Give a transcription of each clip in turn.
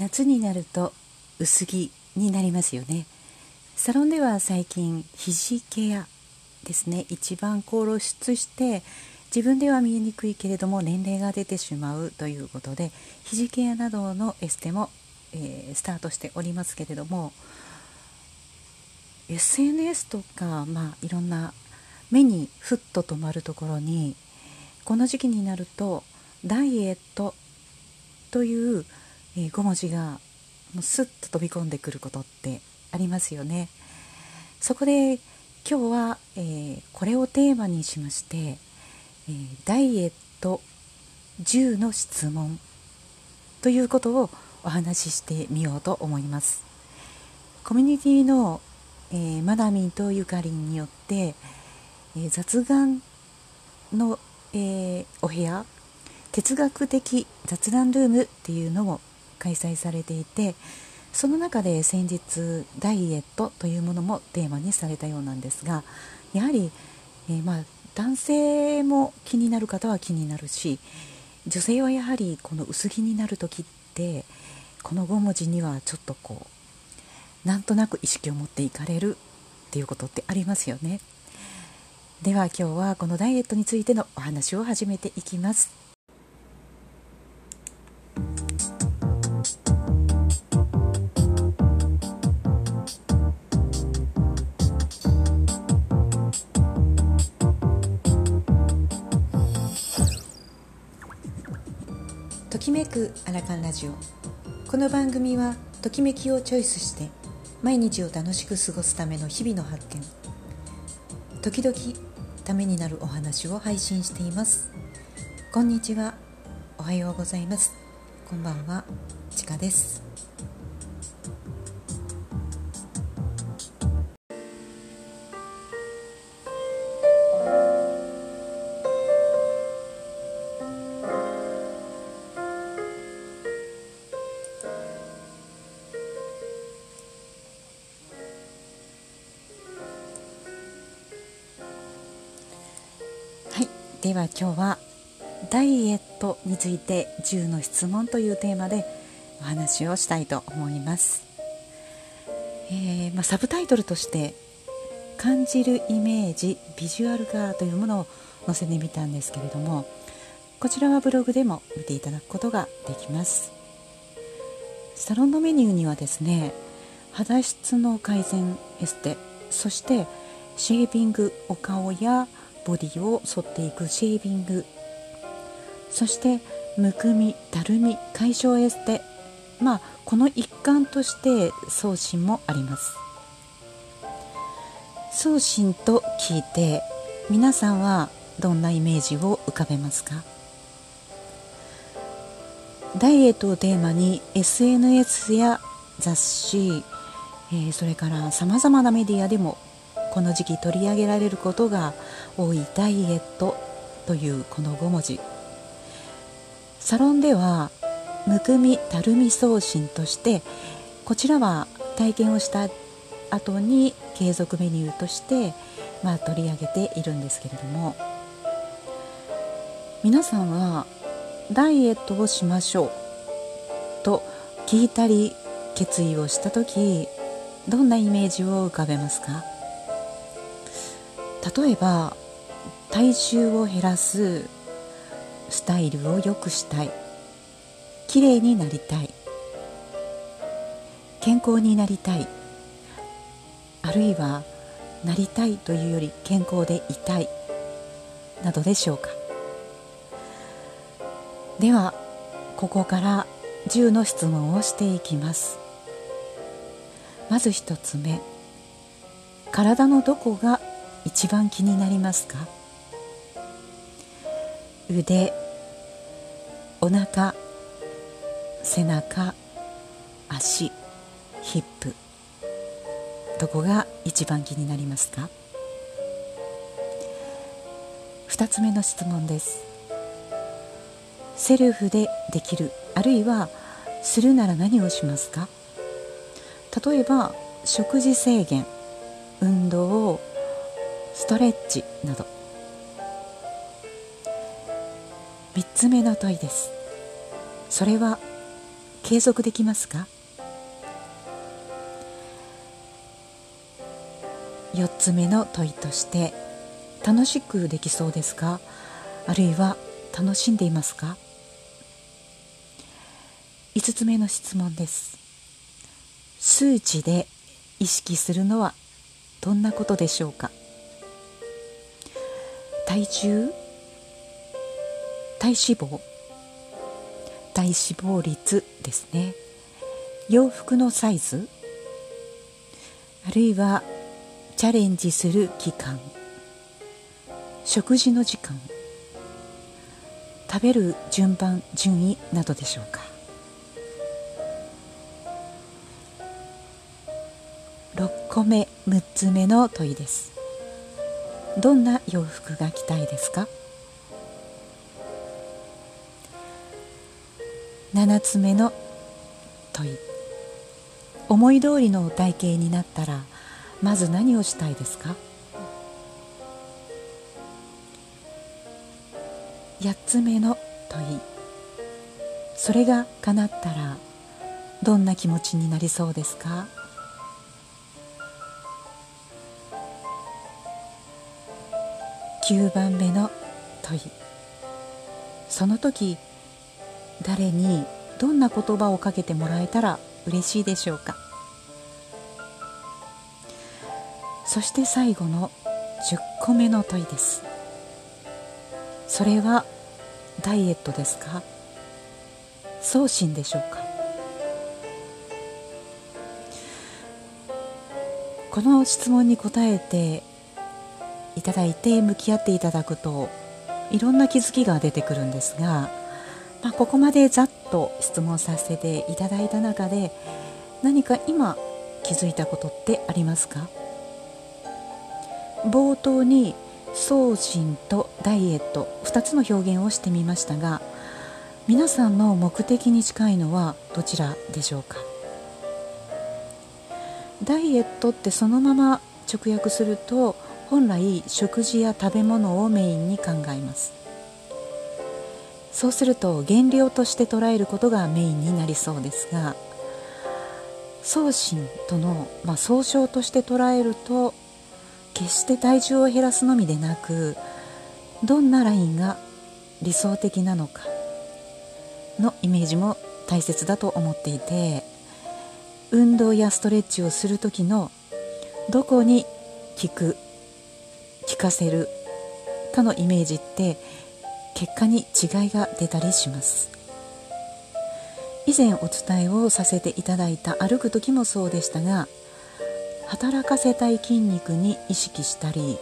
夏になると薄着になりますよね。サロンでは最近肘ケアですね。一番こう露出して自分では見えにくいけれども年齢が出てしまうということで肘ケアなどのエステも、えー、スタートしておりますけれども SNS とか、まあ、いろんな目にふっと止まるところにこの時期になるとダイエットという、えー、5文字がもうスッと飛び込んでくることってありますよね。そこで今日は、えー、これをテーマにしまして、えー、ダイエット10の質問ということをお話ししてみようと思います。コミュニティの、えー、マダミンとゆかりんによって、え雑談の、えお部屋哲学的雑談ルームっていうのも開催されていてその中で先日ダイエットというものもテーマにされたようなんですがやはり、えー、まあ、男性も気になる方は気になるし女性はやはりこの薄着になる時ってこの5文字にはちょっとこうなんとなく意識を持っていかれるっていうことってありますよね。では今日はこのダイエットについてのお話を始めていきます。くアラカンラジオ。この番組はときめきをチョイスして毎日を楽しく過ごすための日々の発見。時々ためになるお話を配信しています。こんにちは。おはようございます。こんばんは。ちかです。では今日はダイエットについて10の質問というテーマでお話をしたいと思います、えー、まあ、サブタイトルとして感じるイメージビジュアル化というものを載せてみたんですけれどもこちらはブログでも見ていただくことができます。サロンのメニューにはですね肌質の改善エステそしてシェービングお顔やボディを沿っていくシェービング。そしてむくみたるみ解消エステ。まあこの一環として送信もあります。送信と聞いて皆さんはどんなイメージを浮かべますか？ダイエットをテーマに SNS や雑誌、えー、それからさまざまなメディアでもこの時期取り上げられることが多いダイエットというこの5文字。サロンではむくみたるみ送信としてこちらは体験をした後に継続メニューとして、まあ、取り上げているんですけれども。皆さんはダイエットをしましょうと聞いたり決意をした時どんなイメージを浮かべますか？例えば体重を減らすスタイルを良くしたい。綺麗になりたい。健康になりたい。あるいはなりたいというより健康でいたい。などでしょうか。ではここから10の質問をしていきます。まず1つ目。体のどこが一番気になりますか？腕お腹背中足ヒップ。どこが一番気になりますか？2つ目の質問です。セルフでできるあるいはするなら何をしますか？例えば食事制限運動ストレッチなど。3つ目の問いです。それは継続できますか？4つ目の問いとして楽しくできそうですか？あるいは楽しんでいますか？5つ目の質問です。数値で意識するのはどんなことでしょうか？体重体脂肪体脂肪率ですね。洋服のサイズ。あるいはチャレンジする期間。食事の時間。食べる順番順位などでしょうか。6個目6つ目の問いです。どんな洋服が着たいですか？7つ目の問い。思い通りの体型になったらまず何をしたいですか？8つ目の問い。それが叶ったらどんな気持ちになりそうですか？9番目の問い。その時誰にどんな言葉をかけてもらえたら嬉しいでしょうか。そして最後の10個目の問いです。それはダイエットですか？送信でしょうか？この質問に答えていただいて向き合っていただくといろんな気づきが出てくるんですが、まあ、ここまでざっと質問させていただいた中で何か今気づいたことってありますか？冒頭に送信とダイエット2つの表現をしてみましたが皆さんの目的に近いのはどちらでしょうか？ダイエットってそのまま直訳すると本来食事や食べ物をメインに考えます。そうすると原料として捉えることがメインになりそうですが送信との、まあ、総称として捉えると決して体重を減らすのみでなくどんなラインが理想的なのかのイメージも大切だと思っていて運動やストレッチをする時のどこに効く聞かせるかのイメージって結果に違いが出たりします。以前お伝えをさせていただいた歩く時もそうでしたが働かせたい筋肉に意識したり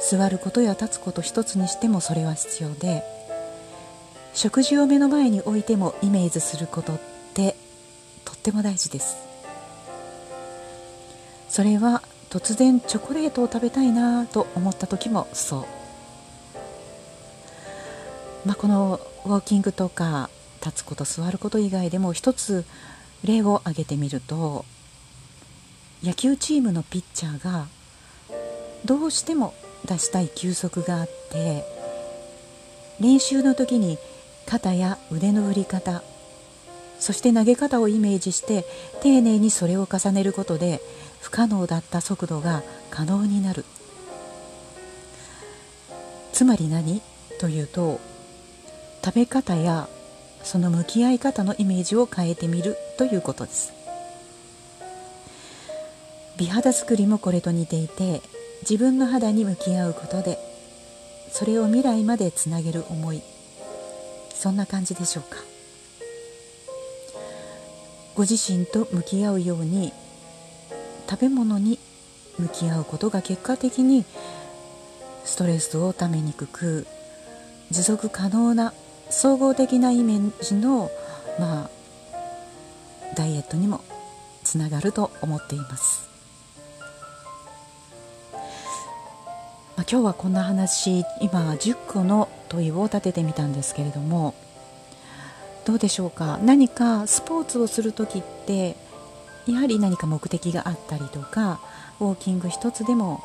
座ることや立つこと一つにしてもそれは必要で食事を目の前に置いてもイメージすることってとっても大事です。それは突然チョコレートを食べたいなと思った時もそう、まあ、このウォーキングとか立つこと座ること以外でも一つ例を挙げてみると野球チームのピッチャーがどうしても出したい球速があって練習の時に肩や腕の振り方そして投げ方をイメージして丁寧にそれを重ねることで不可能だった速度が可能になる。つまり何？というと食べ方やその向き合い方のイメージを変えてみるということです。美肌作りもこれと似ていて自分の肌に向き合うことでそれを未来までつなげる思い。そんな感じでしょうか。ご自身と向き合うように食べ物に向き合うことが結果的にストレスをためにくく持続可能な総合的なイメージの、まあ、ダイエットにもつながると思っています。まあ、今日はこんな話今10個の問いを立ててみたんですけれどもどうでしょうか？何かスポーツをする時ってやはり何か目的があったりとかウォーキング一つでも、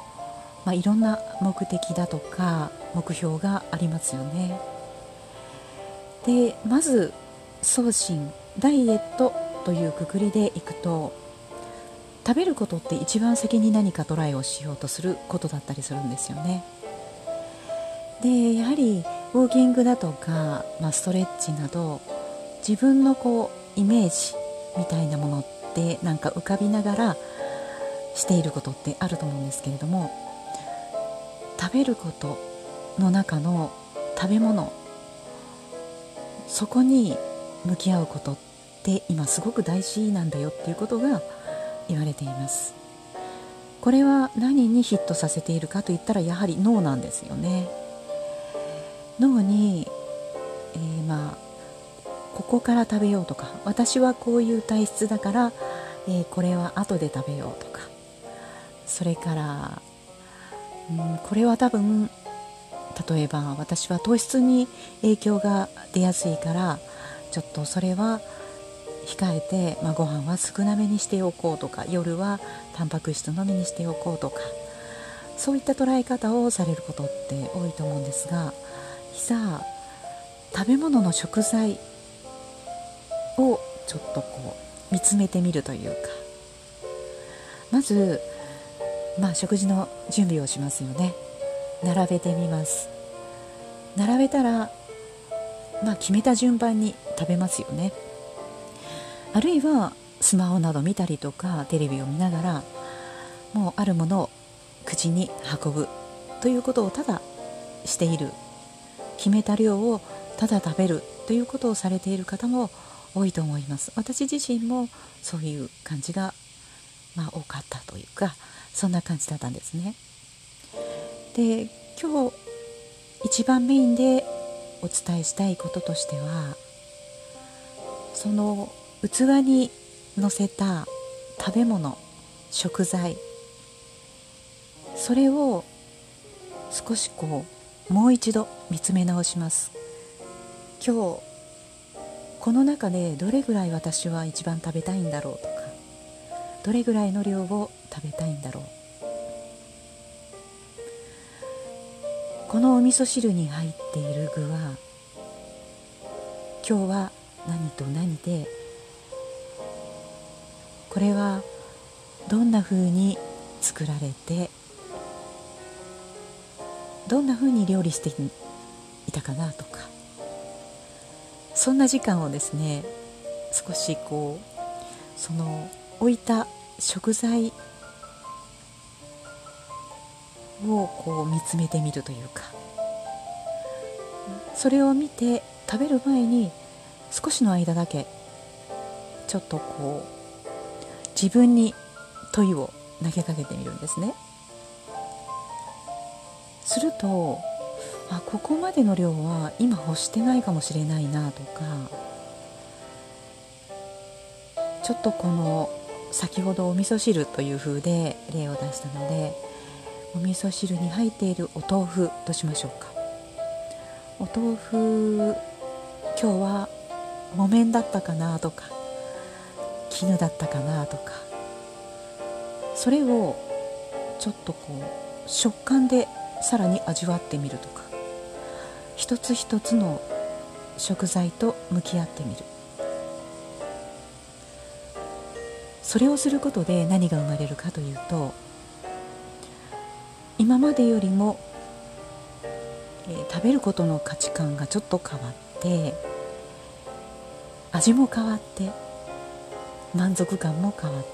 まあ、いろんな目的だとか目標がありますよね。でまず送信ダイエットというくくりでいくと食べることって一番先に何かトライをしようとすることだったりするんですよね。でやはりウォーキングだとか、まあ、ストレッチなど自分のこうイメージみたいなものってなんか浮かびながらしていることってあると思うんですけれども食べることの中の食べ物そこに向き合うことって今すごく大事なんだよっていうことが言われています。これは何にヒットさせているかといったらやはり脳なんですよね。脳に、えー、まあここから食べようとか私はこういう体質だから、えー、これは後で食べようとかそれから、うん、これは多分例えば私は糖質に影響が出やすいからちょっとそれは控えて、まあ、ご飯は少なめにしておこうとか夜はタンパク質のみにしておこうとかそういった捉え方をされることって多いと思うんですがさあ食べ物の食材をちょっとこう見つめてみるというかまず、まあ、食事の準備をしますよね。並べてみます。並べたら、まあ、決めた順番に食べますよね。あるいはスマホなど見たりとかテレビを見ながらもうあるものを口に運ぶということをただしている。決めた量をただ食べるということをされている方も多いと思います。私自身もそういう感じが、まあ、多かったというかそんな感じだったんですね。で今日一番メインでお伝えしたいこととしてはその器にのせた食べ物食材それを少しこうもう一度見つめ直します。今日この中でどれぐらい私は一番食べたいんだろうとかどれぐらいの量を食べたいんだろうこのお味噌汁に入っている具は今日は何と何でこれはどんな風に作られてどんな風に料理していたかなとかそんな時間をですね少しこうその置いた食材をこう見つめてみるというか。それを見て食べる前に少しの間だけちょっとこう自分に問いを投げかけてみるんですね。するとあここまでの量は今欲してないかもしれないなとかちょっとこの先ほどお味噌汁という風で例を出したのでお味噌汁に入っているお豆腐としましょうか。お豆腐今日は木綿だったかなとか絹だったかなとかそれをちょっとこう食感でさらに味わってみるとか一つ一つの食材と向き合ってみる。それをすることで何が生まれるかというと今までよりも、えー、食べることの価値観がちょっと変わって味も変わって満足感も変わって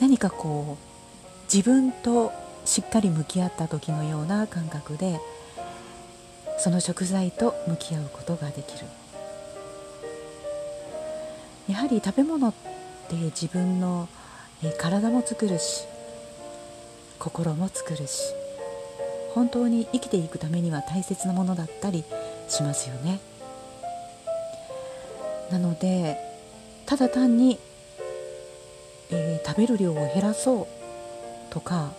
何かこう自分としっかり向き合った時のような感覚でその食材と向き合うことができる。やはり食べ物って自分の体も作るし心も作るし本当に生きていくためには大切なものだったりしますよね。なのでただ単に、えー、食べる量を減らそうとか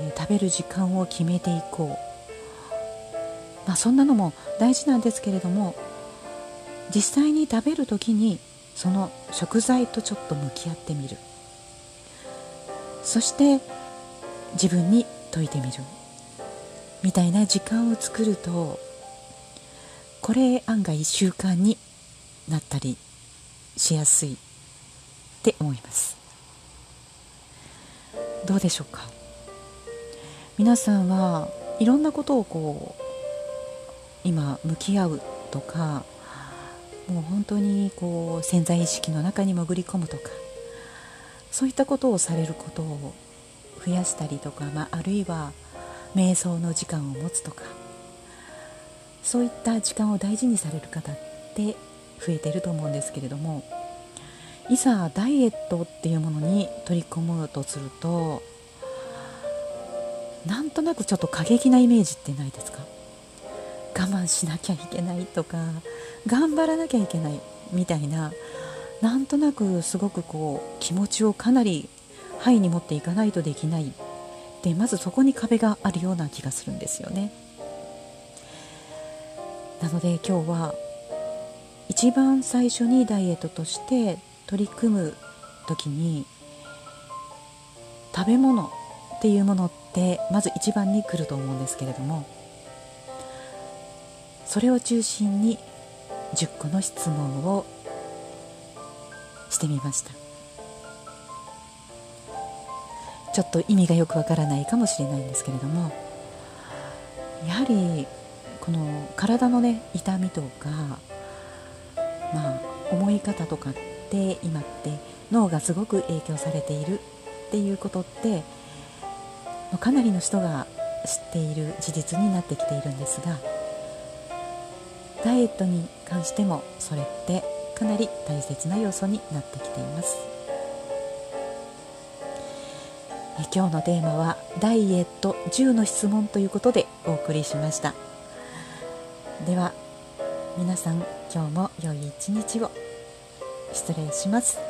えー、食べる時間を決めていこう、まあ、そんなのも大事なんですけれども実際に食べる時にその食材とちょっと向き合ってみる。そして自分に説いてみる。みたいな時間を作るとこれ案外習慣になったりしやすいって思います。どうでしょうか？皆さんはいろんなことをこう今向き合うとかもう本当にこう潜在意識の中に潜り込むとかそういったことをされることを増やしたりとか、まあ、あるいは瞑想の時間を持つとかそういった時間を大事にされる方って増えてると思うんですけれどもいざダイエットっていうものに取り込むとするとなんとなくちょっと過激なイメージってないですか？我慢しなきゃいけないとか頑張らなきゃいけないみたいななんとなくすごくこう気持ちをかなりハイに持っていかないとできない。でまずそこに壁があるような気がするんですよね。なので今日は一番最初にダイエットとして取り組む時に食べ物っていうものってまず一番に来ると思うんですけれどもそれを中心に10個の質問をしてみました。ちょっと意味がよくわからないかもしれないんですけれどもやはりこの体のね痛みとかまあ思い方とかって今って脳がすごく影響されているっていうことってかなりの人が知っている事実になってきているんですがダイエットに関してもそれってかなり大切な要素になってきています。え今日のテーマはダイエット10の質問ということでお送りしました。では皆さん今日も良い一日を。失礼します。